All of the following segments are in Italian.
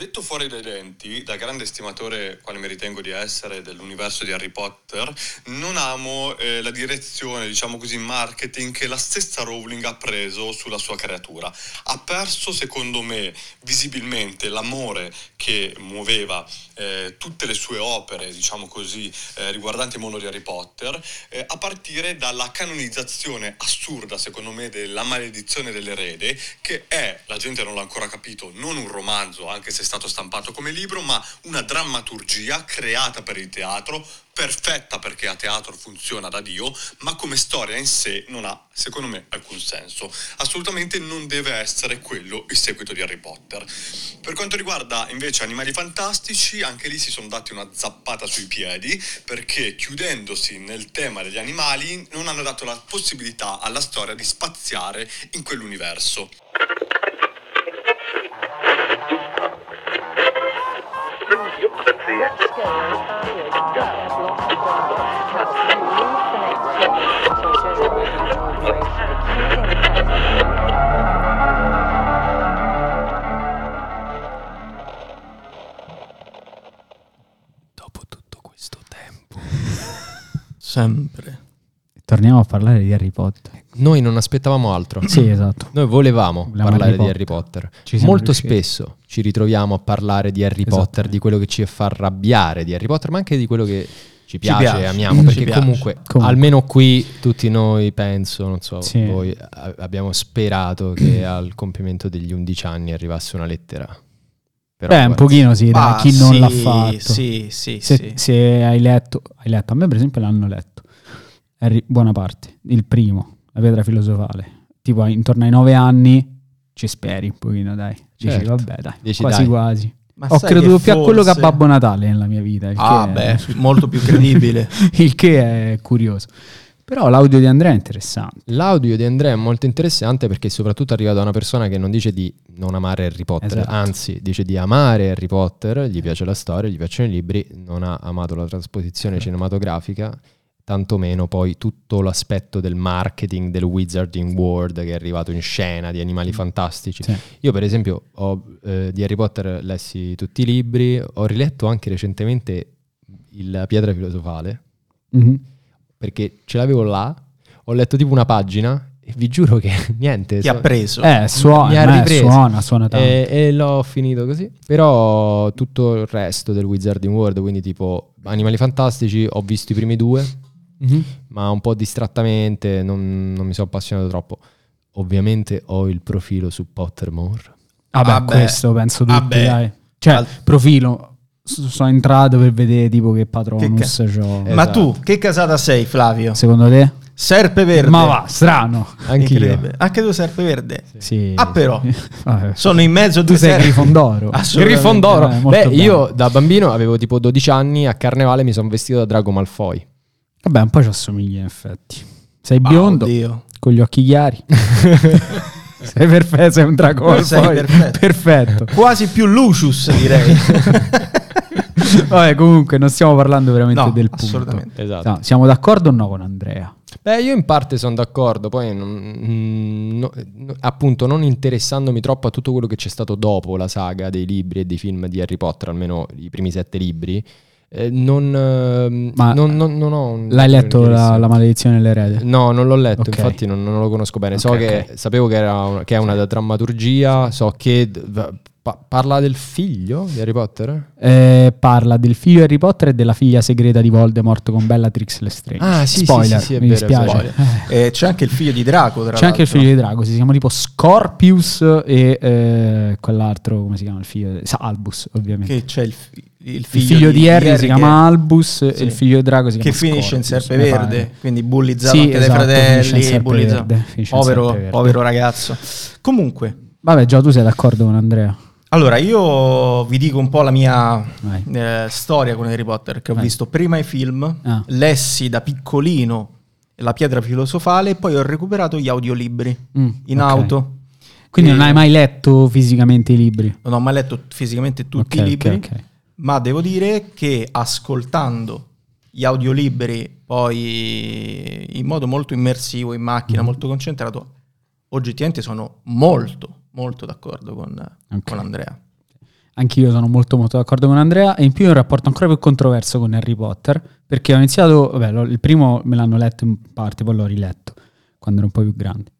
Detto fuori dai denti, da grande estimatore quale mi ritengo di essere dell'universo di Harry Potter, non amo eh, la direzione, diciamo così, marketing che la stessa Rowling ha preso sulla sua creatura. Ha perso, secondo me, visibilmente l'amore che muoveva eh, tutte le sue opere, diciamo così, eh, riguardanti il mondo di Harry Potter, eh, a partire dalla canonizzazione assurda, secondo me, della maledizione dell'erede, che è, la gente non l'ha ancora capito, non un romanzo, anche se stato stampato come libro, ma una drammaturgia creata per il teatro, perfetta perché a teatro funziona da Dio, ma come storia in sé non ha, secondo me, alcun senso. Assolutamente non deve essere quello il seguito di Harry Potter. Per quanto riguarda invece Animali Fantastici, anche lì si sono dati una zappata sui piedi, perché chiudendosi nel tema degli animali non hanno dato la possibilità alla storia di spaziare in quell'universo. Dopo tutto questo tempo. Sempre. Torniamo a parlare di Harry Potter. Noi non aspettavamo altro. Sì, esatto. Noi volevamo Volevamo parlare Harry di Harry Potter. Ci siamo Molto riusciti. spesso ci ritroviamo a parlare di Harry Esatto. Potter, di quello che ci fa arrabbiare di Harry Potter, ma anche di quello che ci piace, piace, e amiamo. ci Perché piace. comunque, Comunque. almeno qui, tutti noi penso, non so, Sì. voi a- abbiamo sperato che al compimento degli 11 anni arrivasse una lettera. Però, Beh, un guarda, pochino sì, dai, Ah, chi non sì, l'ha fatto. Sì, sì, Se, sì. se hai letto, hai letto, a me per esempio l'hanno letto, Harry- buona parte, il primo, la pietra filosofale, tipo intorno ai nove anni ci speri un pochino, dai. Dici, Certo. vabbè, dai, Dici, quasi dai. quasi. Ma Ho creduto più a quello che a forse- Babbo Natale nella mia vita. Il Ah, che beh, è- molto più credibile. il che è curioso. Però l'audio di Andrea è interessante. L'audio di Andrea è molto interessante perché soprattutto arriva da una persona che non dice di non amare Harry Potter, Esatto. anzi dice di amare Harry Potter, gli piace la storia, gli piacciono i libri, non ha amato la trasposizione cinematografica, tantomeno poi tutto l'aspetto del marketing del Wizarding World che è arrivato in scena, di animali fantastici. Sì. Io per esempio ho, eh, di Harry Potter lessi tutti i libri, ho riletto anche recentemente il- La pietra filosofale Mhm. perché ce l'avevo là, ho letto tipo una pagina e vi giuro che niente. Ti so- ha preso. Eh, suona, mi ha eh, suona, suona tanto. e, e l'ho finito così. Però tutto il resto del Wizarding World, quindi tipo Animali Fantastici, ho visto i primi due, Mhm. ma un po' distrattamente, non, non mi sono appassionato troppo. Ovviamente ho il profilo su Pottermore. Vabbè, Vabbè. questo penso tutti, Vabbè. dai. Cioè, Al- profilo, sono entrato per vedere tipo che Patronus Che c'ho. Eh, Ma esatto. tu, che casata sei, Flavio? Secondo te? Serpe verde. Ma va, strano. Anch'io. Anche tu serpe verde. Sì. Ah, però. Sono in mezzo a Tu due sei serpi. Grifondoro. Assolutamente. Grifondoro. Eh, Beh, bello. io da bambino avevo tipo 12 anni, a Carnevale mi sono vestito da Drago Malfoy. Vabbè, un po' ci assomigli in effetti. Sei Ah, biondo, oddio. con gli occhi chiari. sei perfetto, sei un dragone. Sei poi. perfetto. perfetto. Quasi più Lucius, direi. Vabbè, comunque non stiamo parlando veramente no, del punto. assolutamente. Esatto. No, siamo d'accordo o no con Andrea? Beh, io in parte sono d'accordo, poi non- mm, no- appunto non interessandomi troppo a tutto quello che c'è stato dopo la saga dei libri e dei film di Harry Potter, almeno i primi sette libri, eh, non, ehm, Ma non- non- non ho un- L'hai letto la, la maledizione dell'erede? No, non l'ho letto, Ok. infatti non, non lo conosco bene. So Ok, che, sapevo che, era una, che è una drammaturgia, so che pa- parla del figlio di Harry Potter? Eh, parla del figlio di Harry Potter e della figlia segreta di Voldemort con Bellatrix Lestrange. Ah, sì, sì, Spoiler, sì, sì, è mi dispiace. Eh, c'è anche il figlio di Draco, tra C'è anche il l'altro. figlio di Drago, si chiama tipo Scorpius e eh, quell'altro, come si chiama il figlio? Albus, ovviamente. Che c'è il, fi- il il figlio, figlio di Harry si che- chiama Albus e Sì. il figlio di Drago si che chiama finisce in Scorpius, serpe mi verde, pare. quindi bullizzato Sì, anche esatto, dai finisce in fratelli, bullizzato. finisce in povero, povero ragazzo. Comunque, Vabbè, già tu sei d'accordo con Andrea. allora io vi dico un po' la mia eh, storia con Harry Potter, che ho Vai. visto prima i film, Ah. lessi da piccolino la pietra filosofale e poi ho recuperato gli audiolibri Mm, in ok. auto. Quindi E non hai mai letto fisicamente i libri? Non ho mai letto fisicamente tutti Ok, i libri, ok, ok. Ma devo dire che ascoltando gli audiolibri poi in modo molto immersivo in Mm. macchina, molto concentrato, oggettivamente sono molto, molto d'accordo con, Ok. con Andrea. Anch'io sono molto molto d'accordo con Andrea e in più ho un rapporto ancora più controverso con Harry Potter perché ho iniziato, vabbè, il primo me l'hanno letto in parte, poi l'ho riletto quando ero un po' più grande.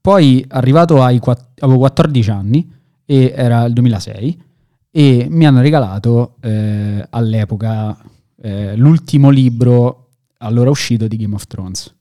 Poi arrivato ai avevo 14 anni e era il 2006 e mi hanno regalato eh, all'epoca eh, l'ultimo libro allora uscito di Game of Thrones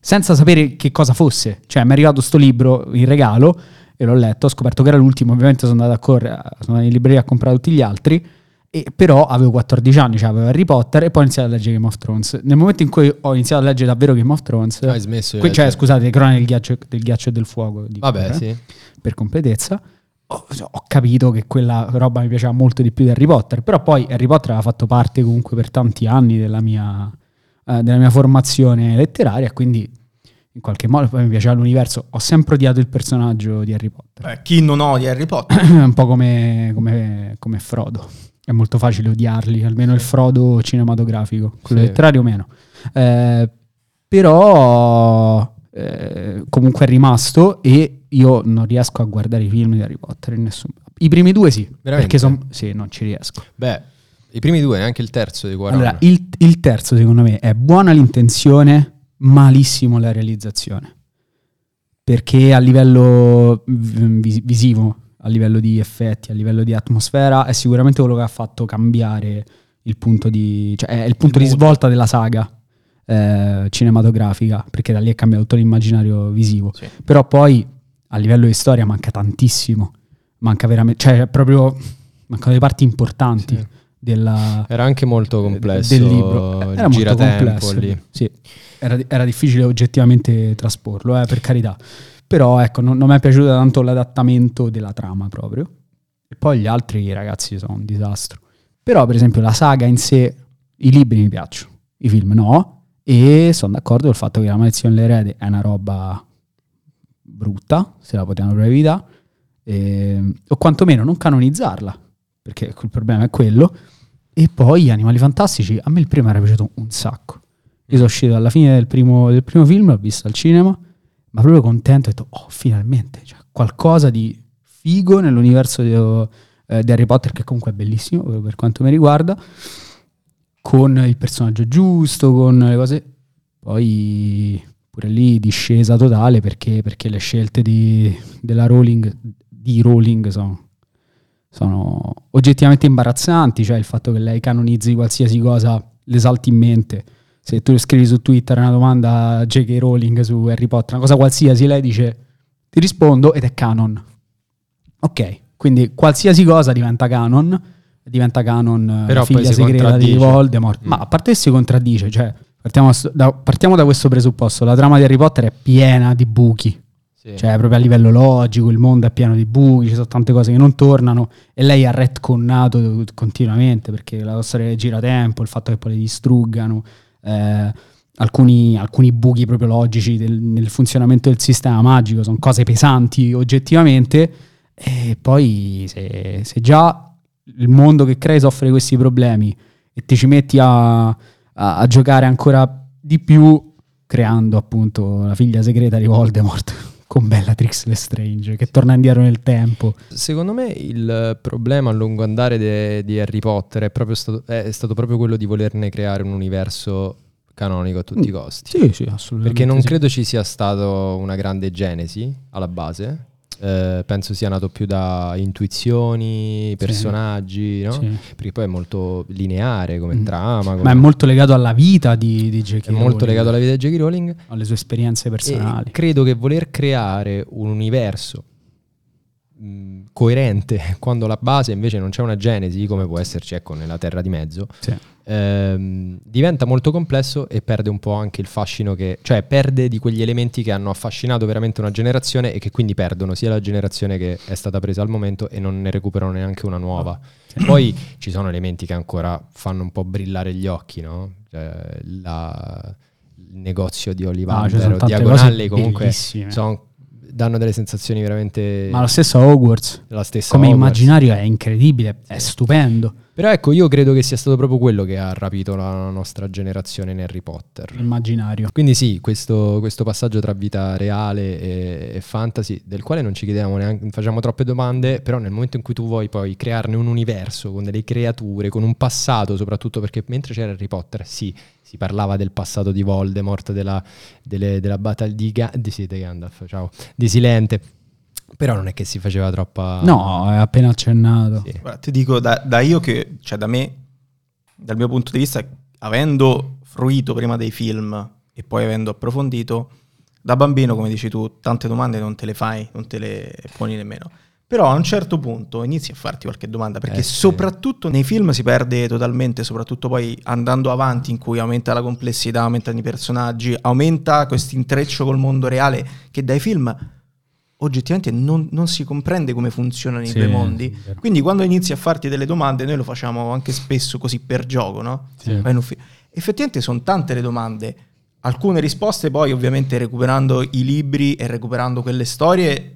senza sapere che cosa fosse. Cioè, mi è arrivato sto libro in regalo e l'ho letto, ho scoperto che era l'ultimo, ovviamente sono andato a correre, sono andato in libreria a comprare tutti gli altri, e però avevo 14 anni, cioè avevo Harry Potter e poi ho iniziato a leggere Game of Thrones. Nel momento in cui ho iniziato a leggere davvero Game of Thrones, Hai smesso di que- cioè leggere? scusate, cronache del ghiaccio, del ghiaccio e del fuoco, dico, Vabbè, eh, sì. per completezza, ho, ho capito che quella roba mi piaceva molto di più di Harry Potter, però poi Harry Potter aveva fatto parte comunque per tanti anni della mia, eh, della mia formazione letteraria, quindi in qualche modo poi mi piaceva l'universo. Ho sempre odiato il personaggio di Harry Potter, Beh, chi non odia Harry Potter? un po' come, come- come Frodo. È molto facile odiarli, almeno il Frodo cinematografico, quello Sì. letterario meno. Eh, però eh, comunque è rimasto e io non riesco a guardare i film di Harry Potter in nessun I primi due sì, Veramente? perché son, sì, non ci riesco. Beh, i primi due, neanche il terzo di Quaron. Allora, il, il terzo secondo me è buona l'intenzione, malissimo la realizzazione. Perché a livello vis- visivo, a livello di effetti, a livello di atmosfera, è sicuramente quello che ha fatto cambiare il punto di, cioè è il punto di mood. svolta della saga eh, cinematografica, perché da lì è cambiato tutto l'immaginario visivo. Sì. Però poi a livello di storia manca tantissimo, manca veramente, cioè proprio mancano le parti importanti Sì. della, Era anche molto complesso del libro. Era molto complesso. lì. Sì. Era, era difficile oggettivamente trasporlo, eh, per carità. Però ecco, non, non mi è piaciuto tanto l'adattamento della trama proprio. E poi gli altri ragazzi sono un disastro. Però per esempio la saga in sé, i libri mi piacciono, i film no. E sono d'accordo col fatto che la maledizione dell'erede è una roba brutta, se la potevano evitare. Ehm, o quantomeno non canonizzarla, perché il problema è quello. E poi Animali Fantastici, a me il primo era piaciuto un sacco. Io sono uscito alla fine del primo, del primo film, l'ho visto al cinema, ma proprio contento, ho detto, oh, finalmente, cioè, qualcosa di figo nell'universo di, eh, di Harry Potter, che comunque è bellissimo eh, per quanto mi riguarda, con il personaggio giusto, con le cose... Poi pure lì discesa totale perché, perché le scelte di, della Rowling, di Rowling sono, sono oggettivamente imbarazzanti, cioè il fatto che lei canonizzi qualsiasi cosa, le salti in mente. Se tu scrivi su Twitter una domanda a J.K. Rowling su Harry Potter, una cosa qualsiasi, lei dice ti rispondo ed è canon. Ok, quindi qualsiasi cosa diventa canon, diventa canon eh, Però poi figlia segreta di. Voldemort. Mm. Ma a parte che si contraddice, cioè partiamo da, partiamo da questo presupposto, la trama di Harry Potter è piena di buchi. Sì. Cioè, proprio a livello logico, il mondo è pieno di buchi, ci sono tante cose che non tornano e lei ha retconnato continuamente perché la storia del giratempo, il fatto che poi le distruggano, eh, alcuni, alcuni buchi proprio logici del- nel funzionamento del sistema magico, sono cose pesanti oggettivamente e poi se, se già il mondo che crei soffre questi problemi e ti ci metti a, a- a giocare ancora di più creando appunto la figlia segreta di Voldemort con Bellatrix Lestrange che torna indietro nel tempo. Secondo me il problema a lungo andare de- di Harry Potter è, proprio stato, è stato proprio quello di volerne creare un universo canonico a tutti i costi. Sì, sì, assolutamente. Perché non sì. credo ci sia stato una grande genesi alla base. Eh, penso sia nato più da intuizioni, personaggi, no? Sì. Perché poi è molto lineare come Mm. trama. come- Ma è molto legato alla vita di, di J.K. è molto legato alla vita di J.K. Rowling. alle sue esperienze personali. E credo che voler creare un universo mh, coerente quando la base invece non c'è una genesi, come può esserci ecco, nella Terra di Mezzo, Sì. ehm, diventa molto complesso e perde un po' anche il fascino che, cioè perde di quegli elementi che hanno affascinato veramente una generazione e che quindi perdono sia la generazione che è stata presa al momento e non ne recuperano neanche una nuova. Poi ci sono elementi che ancora fanno un po' brillare gli occhi, no? Cioè, la- il negozio di Ah, ci Ollivander sono o tante Diagonale comunque bellissime. Danno delle sensazioni veramente Ma lo stesso Hogwarts, la stessa come Hogwarts. immaginario, è incredibile, è stupendo. Però ecco, io credo che sia stato proprio quello che ha rapito la nostra generazione in Harry Potter. Immaginario. Quindi sì, questo, questo passaggio tra vita reale e, e fantasy, del quale non ci chiediamo neanche, facciamo troppe domande, però nel momento in cui tu vuoi poi crearne un universo con delle creature, con un passato, soprattutto perché mentre c'era Harry Potter, sì, si parlava del passato di Voldemort, della, delle- della battaglia di, Ga- di, sì, di Gandalf, ciao, di Silente, però non è che si faceva troppa... No, è appena accennato. Sì. Guarda, ti dico da, da io che, cioè da me, dal mio punto di vista, avendo fruito prima dei film e poi avendo approfondito, da bambino, come dici tu, tante domande non te le fai, non te le poni nemmeno. Però a un certo punto inizi a farti qualche domanda, perché Eh, sì. soprattutto nei film si perde totalmente, soprattutto poi andando avanti in cui aumenta la complessità, aumentano i personaggi, aumenta questo intreccio col mondo reale, che dai film oggettivamente non, non si comprende come funzionano i Sì, due mondi. Quindi quando inizi a farti delle domande, noi lo facciamo anche spesso così per gioco, no? Sì. Effettivamente sono tante le domande, alcune risposte poi ovviamente recuperando i libri e recuperando quelle storie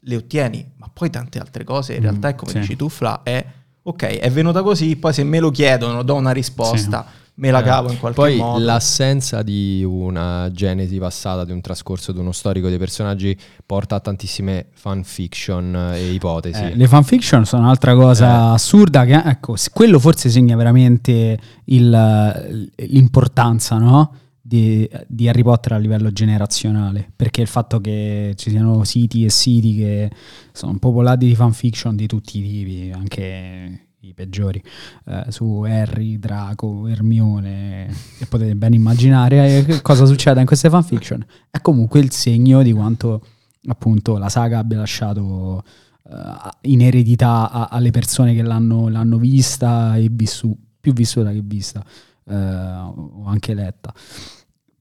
le ottieni, ma poi tante altre cose in Mm, realtà è come sì. dici tu Fla, è ok, è venuta così, poi se me lo chiedono do una risposta, me la Eh, cavo in qualche Poi modo. l'assenza di una genesi passata, di un trascorso, di uno storico dei personaggi porta a tantissime fanfiction e ipotesi. Eh, le fanfiction sono un'altra cosa Eh. assurda che, ecco, quello forse segna veramente il- l'importanza, no? Di, di Harry Potter a livello generazionale, perché il fatto che ci siano siti e siti che sono popolati di fanfiction di tutti i tipi, anche i peggiori, eh, su Harry, Draco, Hermione, e potete ben immaginare eh, cosa succede in queste fanfiction, è comunque il segno di quanto appunto la saga abbia lasciato eh, in eredità a- alle persone che l'hanno, l'hanno vista e vissu- più vissuta che vista eh, o anche letta.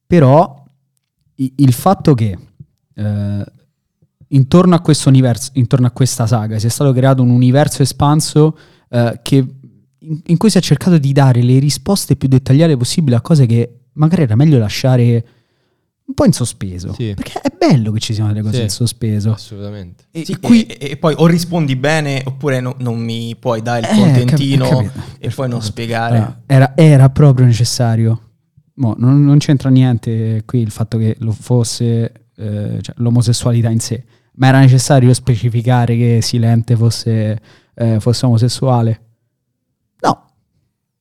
Però il fatto che eh, intorno a questo universo, intorno a questa saga, sia stato creato un universo espanso eh, che, in, in cui si è cercato di dare le risposte più dettagliate possibili a cose che magari era meglio lasciare un po' in sospeso. Sì. Perché è bello che ci siano delle cose Sì. in sospeso. Assolutamente. E, Sì, e- qui- e poi o rispondi bene oppure no- non mi puoi dare il Eh, contentino cap- e poi non spiegare. Allora, era, era proprio necessario. Mo, non, non c'entra niente qui il fatto che lo fosse eh, cioè, l'omosessualità in sé, ma era necessario specificare che Silente fosse, eh, fosse omosessuale? No,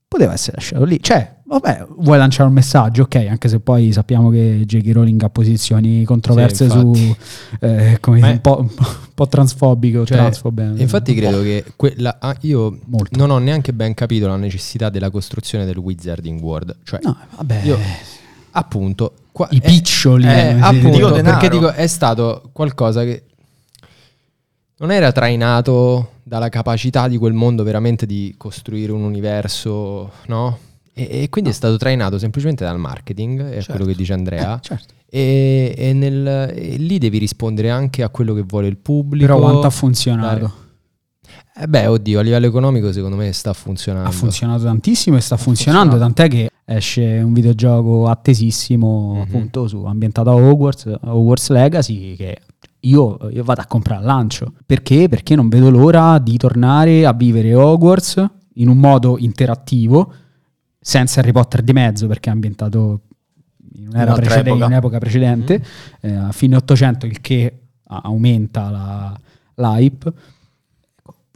poteva essere lasciato lì. Cioè, vabbè, vuoi lanciare un messaggio, ok, anche se poi sappiamo che J.K. Rowling ha posizioni controverse Sì, su eh, come dire, è- un, po', un po', transfobico, Cioè, transfobe. Infatti Un po'. credo che quella, ah, io Molto. non ho neanche ben capito la necessità della costruzione del Wizarding World. Cioè, No, vabbè. io, appunto, qua- I è- piccioli. Eh, come si appunto, denaro. perché dico, è stato qualcosa che non era trainato dalla capacità di quel mondo veramente di costruire un universo, no? E, e quindi è stato trainato semplicemente dal marketing, è Certo. quello che dice Andrea. Eh, certo. E, e nel- e lì devi rispondere anche a quello che vuole il pubblico. Però quanto ha funzionato? Eh beh, oddio, a livello economico secondo me sta funzionando. Ha funzionato tantissimo e sta funzionando, funzionato. tant'è che esce un videogioco attesissimo Mhm. appunto su, ambientato a Hogwarts, Hogwarts Legacy che io, io vado a comprare al lancio. Perché? Perché non vedo l'ora di tornare a vivere Hogwarts in un modo interattivo, senza Harry Potter di mezzo, perché è ambientato in, precede- in epoca. un'epoca precedente, eh, a fine 800, il che aumenta la, l'hype.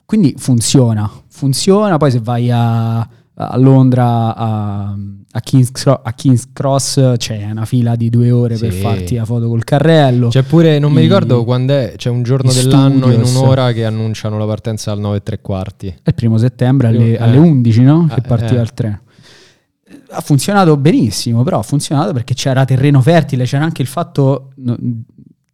Quindi funziona, funziona, poi se vai a, a Londra a, a King's, Cro- a King's Cross c'è una fila di due ore per Sì. farti la foto col carrello. C'è pure, non mi ricordo quando è, c'è un giorno dell'anno in studios. un'ora che annunciano la partenza al 9 e tre quarti. È il primo settembre alle, Eh. alle 11, no? Che Eh, partiva eh. il treno. Ha funzionato benissimo, però ha funzionato perché c'era terreno fertile, c'era anche il fatto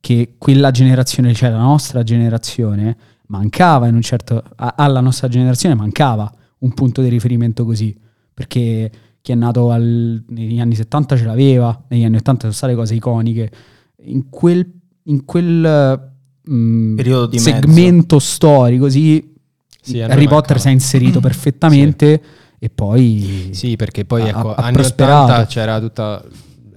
che quella generazione, cioè la nostra generazione, mancava in un certo... alla nostra generazione mancava un punto di riferimento così, perché chi è nato al- negli anni 70 ce l'aveva, negli anni 80 sono state cose iconiche. In quel, in quel mm, Periodo di mezzo. segmento storico, sì, Sì, Harry Potter si è inserito perfettamente e poi... Sì, perché poi Ha- ecco, ha anni prosperato. 80 c'era tutta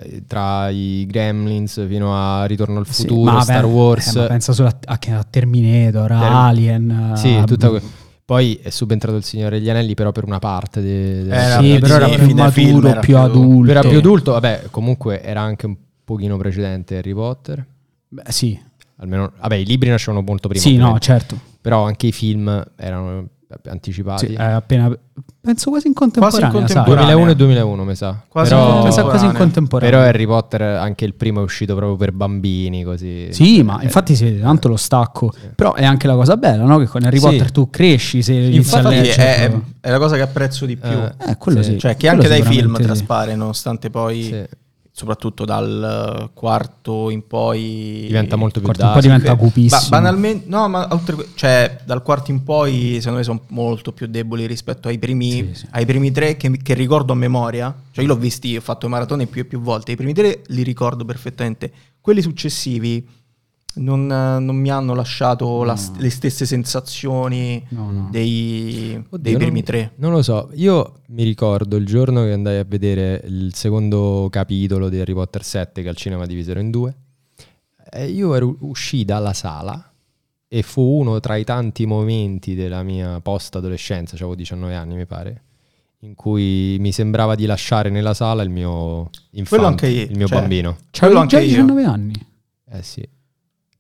eh, tra i Gremlins fino a Ritorno al Sì, futuro, ma Star Wars. eh, pensa solo a, a- a Terminator, a Term- Alien. Sì, a- tutta que- Poi è subentrato il Signore degli Anelli, però per una parte. de- della Era- sì, però era più film maturo, era più adulto. Era più adulto, vabbè, comunque era anche un pochino precedente Harry Potter. Beh, sì, Almeno, vabbè, i libri nascevano molto prima. sì, no, certo. Però anche i film erano anticipati. Sì, appena, penso quasi in contemporanea. Quasi in contemporanea. 2001 e 2001, mi sa. Quasi però, in Mi sa quasi in contemporanea. però Harry Potter, anche il primo è uscito proprio per bambini, così. Sì, ma Eh, infatti si vede tanto lo stacco. Sì. Però è anche la cosa bella, no? Che con Harry Sì. Potter tu cresci se Infatti è, leggere. è- è la cosa che apprezzo di più. Eh, Eh, quello sì. Cioè, che Quello anche dai film traspare, nonostante poi, sì. Soprattutto dal eh, quarto in poi... Diventa molto più dark. diventa Ba- cupissimo. banalmente, no, ma oltre, cioè, dal quarto in poi, secondo me, sono molto più deboli rispetto ai primi, Sì, sì. ai primi tre che, che ricordo a memoria. Cioè, io l'ho visti, ho fatto maratone più e più volte. I primi tre li ricordo perfettamente. Quelli successivi non, non mi hanno lasciato la st- le stesse sensazioni No, no. dei, Oddio, dei primi non, tre. Non lo so, io mi ricordo il giorno che andai a vedere il secondo capitolo di Harry Potter 7 che al cinema divisero in due. E io ero uscì dalla sala e fu uno tra i tanti momenti della mia post-adolescenza, avevo 19 anni mi pare, in cui mi sembrava di lasciare nella sala il mio infante, anche io, il mio cioè, bambino. C'avevi quello già anche io. 19 anni. Eh sì.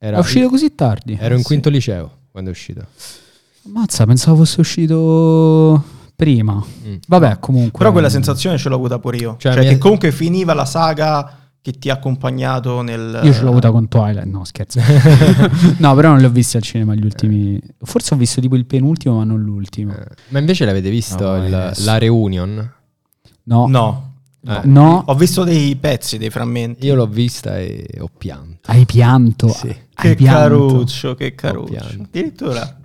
È Era, uscito così tardi. ero in Sì. quinto liceo quando è uscito. Mazza, pensavo fosse uscito prima. Mm. Vabbè, comunque. Però quella sensazione ce l'ho avuta pure io. Cioè, Cioè, che comunque finiva la saga che ti ha accompagnato nel... Io ce l'ho avuta con Twilight. No, scherzo. no, però non li ho visti al cinema gli ultimi. Forse ho visto tipo il penultimo, ma non l'ultimo. Eh, Ma invece l'avete visto No, il- la reunion? No, No. Eh. no. Ho visto dei pezzi, dei frammenti. Io l'ho vista e ho pianto. Hai pianto. Sì. Hai Che pianto. caruccio, che caruccio. Addirittura.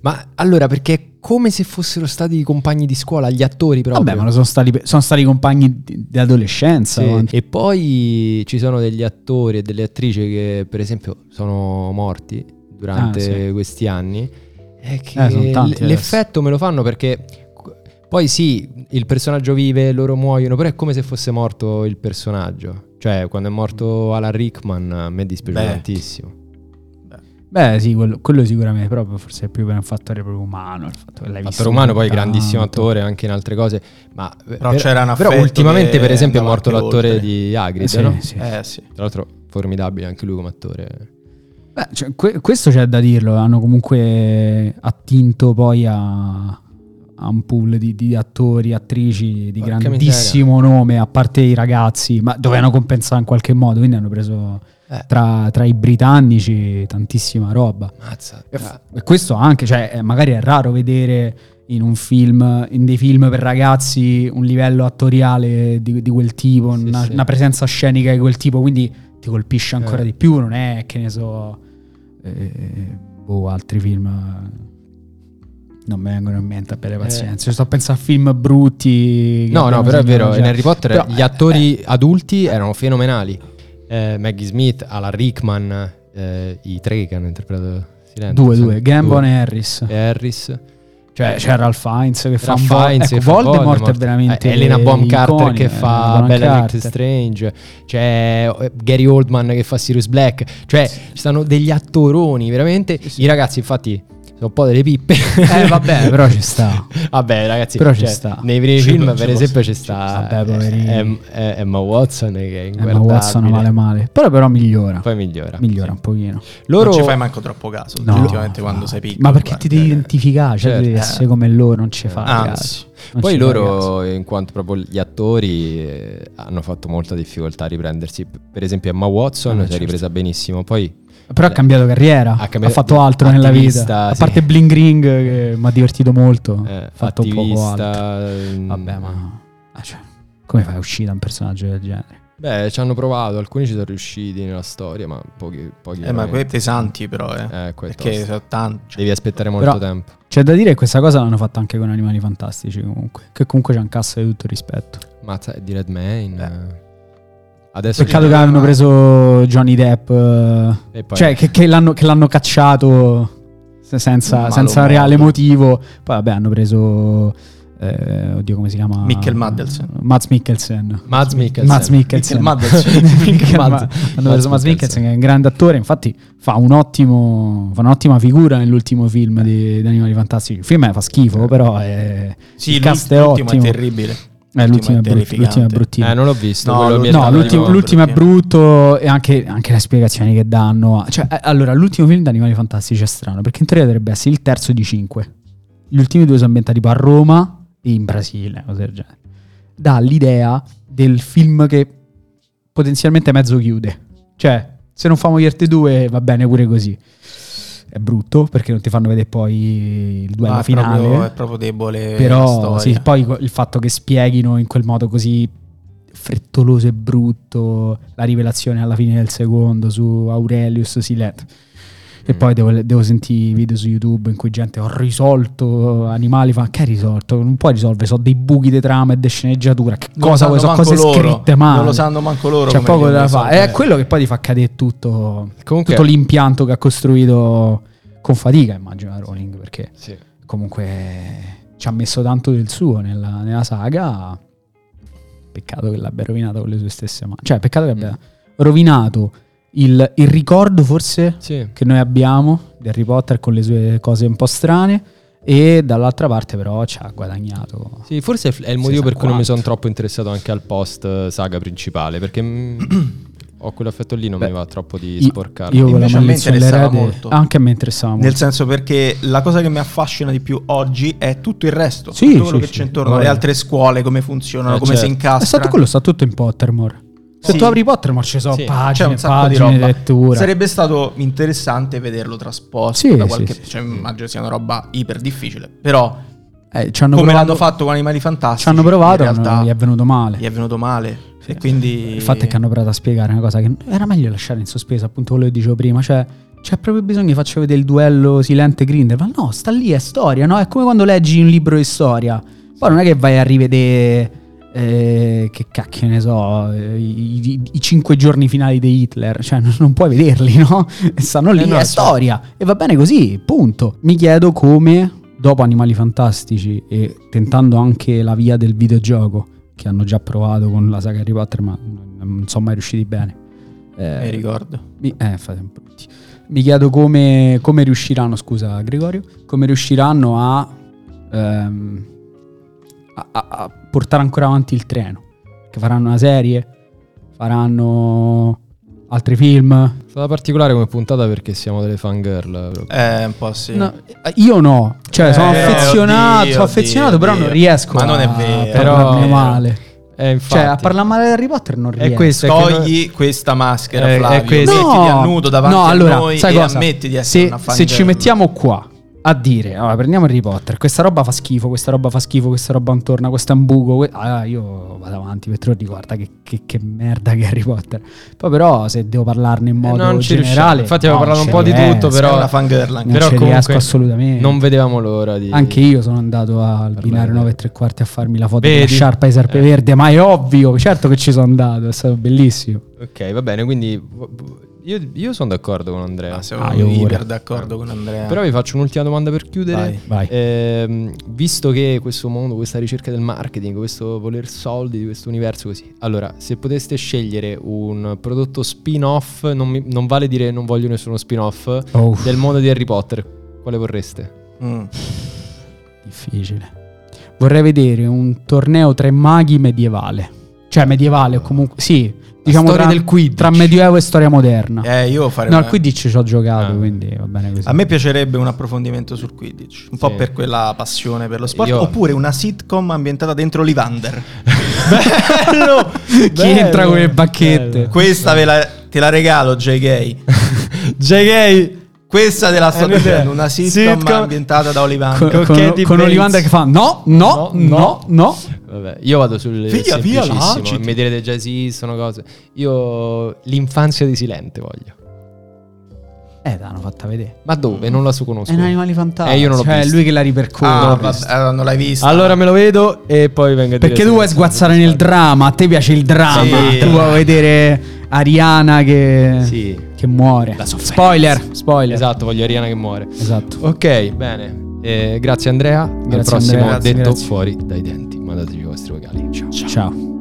Ma allora, perché è come se fossero stati compagni di scuola, gli attori proprio. Vabbè, ma lo sono stati, sono stati compagni di, di adolescenza. Sì. E poi ci sono degli attori e delle attrici che, per esempio, sono morti durante Ah, sì. questi anni. E che Eh, l'effetto me lo fanno perché poi sì, il personaggio vive, loro muoiono, però è come se fosse morto il personaggio. Cioè, quando è morto Alan Rickman, a me dispiace Beh. tantissimo. Beh, sì, quello, quello sicuramente, però forse è più per un fattore proprio umano. Il fatto che l'hai visto Fattore umano, poi tanto. grandissimo attore anche in altre cose. Ma Però c'era un però ultimamente, per esempio, è morto l'attore oltre. di Hagrid, Eh, sì, no? sì. Eh sì. Tra l'altro, formidabile anche lui come attore. Beh, cioè, que- questo c'è da dirlo, hanno comunque attinto poi a, un pool di, di attori, attrici di Porca grandissimo nome, a parte i ragazzi, ma dovevano compensare in qualche modo, quindi hanno preso Eh. tra, tra i britannici tantissima roba. Mazza. E, e questo anche, cioè, eh, magari è raro vedere in un film, in dei film per ragazzi, un livello attoriale di, di quel tipo, Sì, una, sì. una presenza scenica di quel tipo, quindi ti colpisce ancora Eh. di più, non è che ne so, eh, boh, altri film... eh, Non mi vengono in mente a bere pazienza. Sto a pensare a film brutti. No, no, però è vero, già. in Harry Potter Però, gli eh, attori adulti erano fenomenali. Eh, Maggie Smith, Alan Rickman, eh, i tre che hanno interpretato Silenzio. Due, due, Gambon e Harris. e Harris. Cioè, c'è Ralph Fiennes che fa Ralph un po'. Fiennes Ecco, fa Voldemort, è veramente. Eh, Elena Bonham Carter che fa Benedict Carter. Strange, c'è eh, Gary Oldman che fa Sirius Black, cioè ci stanno degli attoroni, veramente. I ragazzi, infatti, sono un po' delle pippe. Eh, vabbè, però ci sta. Vabbè, ragazzi, Però ci cioè, sta. nei primi Ci film, per ci esempio, ci sta Vabbè, poverini. Em- eh, Emma Watson che è Emma. Watson male male. Però, però migliora. Poi migliora. migliora sì. un pochino. Loro Non ci fai manco troppo caso, No. ultimamente quando sei piccolo. Ma perché guarda. ti devi identificare? Cioè, certo. devi Eh. essere come loro, non ci fa. Anzi. caso. Non Poi ci loro, in quanto proprio gli attori, eh, hanno fatto molta difficoltà a riprendersi. Per esempio, Emma Watson Ah, si è certo. ripresa benissimo. Poi Però ha cambiato carriera. Ha Ha, cambiato- fatto altro nella vita. A sì. parte Bling Ring, che mi ha divertito molto. eh, ha fatto poco altro. mm, Vabbè, ma. ah, cioè, come fai a uscire da un personaggio del genere? Beh, ci hanno provato. Alcuni ci sono riusciti nella storia, ma pochi. pochi Eh, ma quei pesanti però, eh. Eh, perché sono tanti. cioè, Devi aspettare molto Però- tempo. C'è da dire che questa cosa l'hanno fatta anche con Animali Fantastici comunque. Che comunque c'è un cassa di tutto rispetto. Mazza, è di Red Main. Eh. Adesso Peccato che hanno preso Johnny Depp. poi- Cioè, che, che l'hanno, che l'hanno cacciato se- senza, senza reale motivo. Poi, vabbè, hanno preso eh, oddio come si chiama? Mikkel Maddelsen. Mats Mikkelsen. Mads Mikkelsen. Mats Mikkelsen. Mikkel Mads- Hanno preso Mats Mikkelsen che è un grande attore, infatti fa, un ottimo, fa un'ottima figura nell'ultimo film di, di Animali Fantastici. Il film è- fa schifo, però è, Sì, il cast è l'ultimo ottimo. è terribile. Eh, l'ultimo, è brutto, è bruttino. Eh, non l'ho visto. No, No, ricordo. l'ultimo è brutto e anche, anche le spiegazioni che danno. Cioè, eh, allora, l'ultimo film di Animali Fantastici è strano perché in teoria dovrebbe essere il terzo di cinque. Gli ultimi due sono ambientati tipo a Roma e in Brasile, cose del genere. Dà l'idea del film che potenzialmente mezzo chiude. Cioè, se non famo Ierte 2 va bene pure così. È brutto perché non ti fanno vedere poi il duello Ah, è finale. proprio- è proprio debole Però sì, poi il fatto che spieghino in quel modo così frettoloso e brutto la rivelazione alla fine del secondo su Aurelius Silet. E Mm. poi devo, devo sentire video su YouTube in cui gente ho risolto animali, fa che hai risolto? Non puoi risolvere, sono dei buchi di trama e di sceneggiatura. Che Non cosa vuoi? Sono cose loro. scritte male. Non lo sanno manco loro. C'è come poco da fare. È quello che poi ti fa cadere tutto, Comunque, tutto l'impianto che ha costruito con fatica, immagino, la Rowling, perché sì. comunque ci ha messo tanto del suo nella, nella saga. Peccato che l'abbia rovinato con le sue stesse mani. Cioè, peccato che abbia Mm. rovinato il, il ricordo, forse, Sì. che noi abbiamo di Harry Potter con le sue cose un po' strane. E dall'altra parte, però, ci ha guadagnato. Sì, forse è il motivo sa per cui non mi sono troppo interessato anche al post eh, saga principale, perché mm, ho quell'affetto lì, non Beh, mi va troppo di sporcarlo. Io Invece a me interessava molto. anche a me interessava molto. Nel senso perché la cosa che mi affascina di più oggi è tutto il resto, Sì, tutto quello sì, che sì. c'è intorno, Vabbè. le altre scuole, come funzionano, Eh, come certo. si È incastra. stato quello, sta tutto in Pottermore. Se Sì. tu apri Pottermore ci sono Sì, C'è pagine, un sacco di pagine di roba. lettura. Sarebbe stato interessante vederlo trasposto Sì, da qualche... sì. Cioè, immagino sia una roba iper difficile. Però, Eh, ci hanno come provato- l'hanno fatto con Animali Fantastici, Ci hanno provato, in realtà gli è venuto male. gli è venuto male. Sì. E quindi... Il fatto è che hanno provato a spiegare una cosa che era meglio lasciare in sospeso, appunto quello che dicevo prima. Cioè, c'è proprio bisogno che faccio vedere il duello Silente Grinder. Ma no, sta lì, è storia, no? È come quando leggi un libro di storia. Poi non è che vai a rivedere. Eh, che cacchio ne so, eh, i, i- i cinque giorni finali di Hitler, cioè non, non puoi vederli, no? Stanno lì, Eh no, è certo. storia e va bene così, punto. Mi chiedo come, dopo Animali Fantastici e tentando anche la via del videogioco, che hanno già provato con la saga Harry Potter, ma non sono mai riusciti bene. Eh, Mi ricordo. mi, eh, fate un brutti. Mi chiedo come, come riusciranno, scusa Gregorio, come riusciranno a, ehm, a, a- a portare ancora avanti il treno. Che faranno una serie, faranno altri film. È stata particolare come puntata perché siamo delle fangirl. proprio. Eh, un po' sì. No, io no, cioè sono Eh, affezionato, oddio, sono affezionato oddio, però oddio. non riesco Ma non è a vero, parlarne però- male. Eh, infatti. Cioè, a parlare male di Harry Potter non È riesco. questo, è che Togli questa maschera, Eh, è Flavio. questo. Mettiti a nudo davanti no, a allora, noi sai e cosa? ammetti di essere se, una se ci mettiamo qua a dire, allora, prendiamo Harry Potter, questa roba fa schifo, questa roba fa schifo, questa roba non torna, questo è un buco, que- ah, io vado avanti per lo dico, guarda che, che- che merda che è Harry Potter. Poi però se devo parlarne in modo non ci riusciamo. generale... Infatti avevo no, parlato un po' di tutto, però- una fangirl anche. Non Però ci comunque riesco assolutamente. Non vedevamo l'ora di... Anche io sono andato al binario 9 e tre quarti a farmi la foto Vedi? della sciarpa di Serpeverde, ma è ovvio, certo che ci sono andato, è stato bellissimo. Ok, va bene, quindi io, io sono d'accordo con Andrea. Ah, siamo Ah, io iper d'accordo con Andrea. Però vi faccio un'ultima domanda per chiudere. Vai. Vai. Ehm, visto che questo mondo, questa ricerca del marketing, questo voler soldi di questo universo così. Allora, se poteste scegliere un prodotto spin-off, non, mi- non vale dire non voglio nessuno spin-off, Oh, del mondo di Harry Potter, quale vorreste? Mm. difficile. Vorrei vedere un torneo tra i maghi medievale. Cioè medievale o comunque... Sì, diciamo storia tra, del Quidditch. tra medioevo e storia moderna. Eh, io farei no, una- il Quidditch ci ho giocato, Ah. quindi va bene così. A me piacerebbe un approfondimento sul Quidditch, un po' Sì. per quella passione per lo sport, Io- oppure una sitcom ambientata dentro Livander. Bello! Chi entra con le bacchette? Questa ve la, te la regalo, JK. JK! Questa te la sto Eh, un'idea. dicendo, una sitcom, Sitcom. ambientata da Con, Olivander. con con, con Bates. Olivander che fa no, no, No, no. Vabbè, io vado sul Via, via, semplicissimo. l'agiti. Mi direte già esistono cose. Io l'infanzia di Silente voglio. Eh, l'hanno fatta vedere. Ma dove? Non la so conosco. È in Animali Fantastici. Eh, io non l'ho cioè, visto. è lui che la ripercorre. Ah, vabbè, non l'hai vista. Allora me lo vedo e poi vengo a dire Perché tu vuoi sguazzare nel dramma, a te piace il dramma, Sì. tu vuoi vedere Ariana che, Sì. Che muore. La sofferenza. Spoiler, spoiler. Esatto, voglio Ariana che muore. Esatto. Ok, bene. Eh, grazie Andrea, al Grazie, prossimo Andrea, Detto grazie. Fuori dai Denti. Mandatevi i vostri vocali. Ciao. Ciao.